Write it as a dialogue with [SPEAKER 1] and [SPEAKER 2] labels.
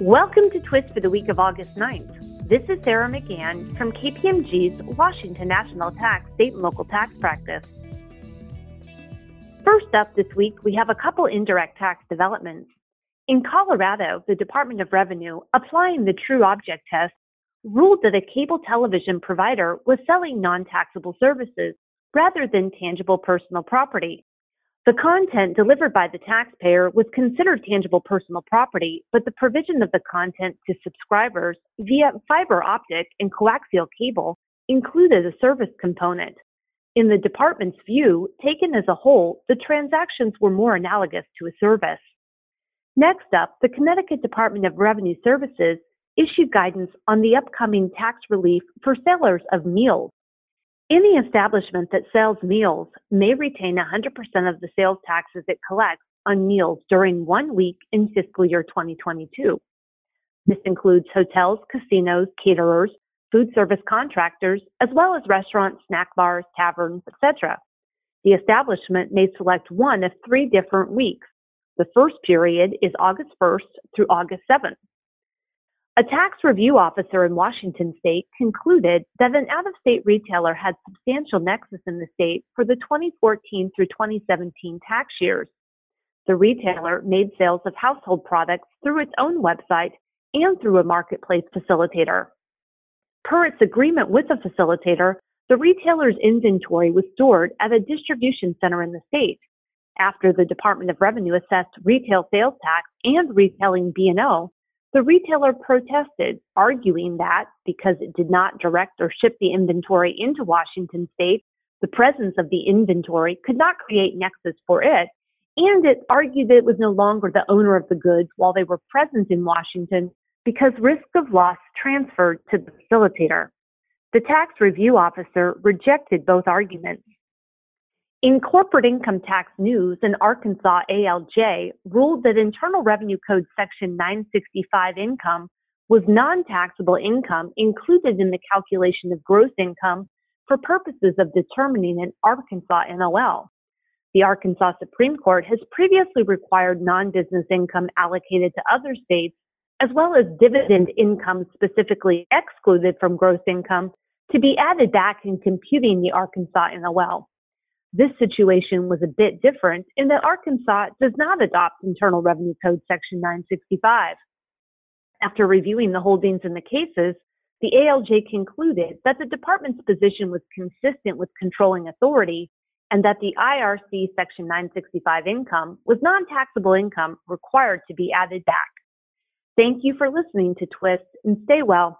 [SPEAKER 1] Welcome to Twist for the week of August 9th. This is Sarah McGahan from KPMG's Washington National Tax State and Local Tax Practice. First up this week, we have a couple indirect tax developments. In Colorado, the Department of Revenue, applying the True Object Test, ruled that a cable television provider was selling non taxable services rather than tangible personal property. The content delivered by the taxpayer was considered tangible personal property, but the provision of the content to subscribers via fiber optic and coaxial cable included a service component. In the department's view, taken as a whole, the transactions were more analogous to a service. Next up, the Connecticut Department of Revenue Services issued guidance on the upcoming tax relief for sellers of meals. Any establishment that sells meals may retain 100% of the sales taxes it collects on meals during one week in fiscal year 2022. This includes hotels, casinos, caterers, food service contractors, as well as restaurants, snack bars, taverns, etc. The establishment may select one of three different weeks. The first period is August 1st through August 7th. A tax review officer in Washington state concluded that an out of state retailer had substantial nexus in the state for the 2014 through 2017 tax years. The retailer made sales of household products through its own website and through a marketplace facilitator. Per its agreement with the facilitator, the retailer's inventory was stored at a distribution center in the state. After the Department of Revenue assessed retail sales tax and retailing B&O, the retailer protested, arguing that because it did not direct or ship the inventory into Washington state, the presence of the inventory could not create nexus for it, and it argued that it was no longer the owner of the goods while they were present in Washington because risk of loss transferred to the facilitator. The tax review officer rejected both arguments in corporate income tax news, an Arkansas ALJ ruled that Internal Revenue Code Section 965 income was non taxable income included in the calculation of gross income for purposes of determining an Arkansas NOL. The Arkansas Supreme Court has previously required non business income allocated to other states, as well as dividend income specifically excluded from gross income, to be added back in computing the Arkansas NOL. This situation was a bit different in that Arkansas does not adopt Internal Revenue Code Section 965. After reviewing the holdings in the cases, the ALJ concluded that the department's position was consistent with controlling authority and that the IRC Section 965 income was non taxable income required to be added back. Thank you for listening to Twist and stay well.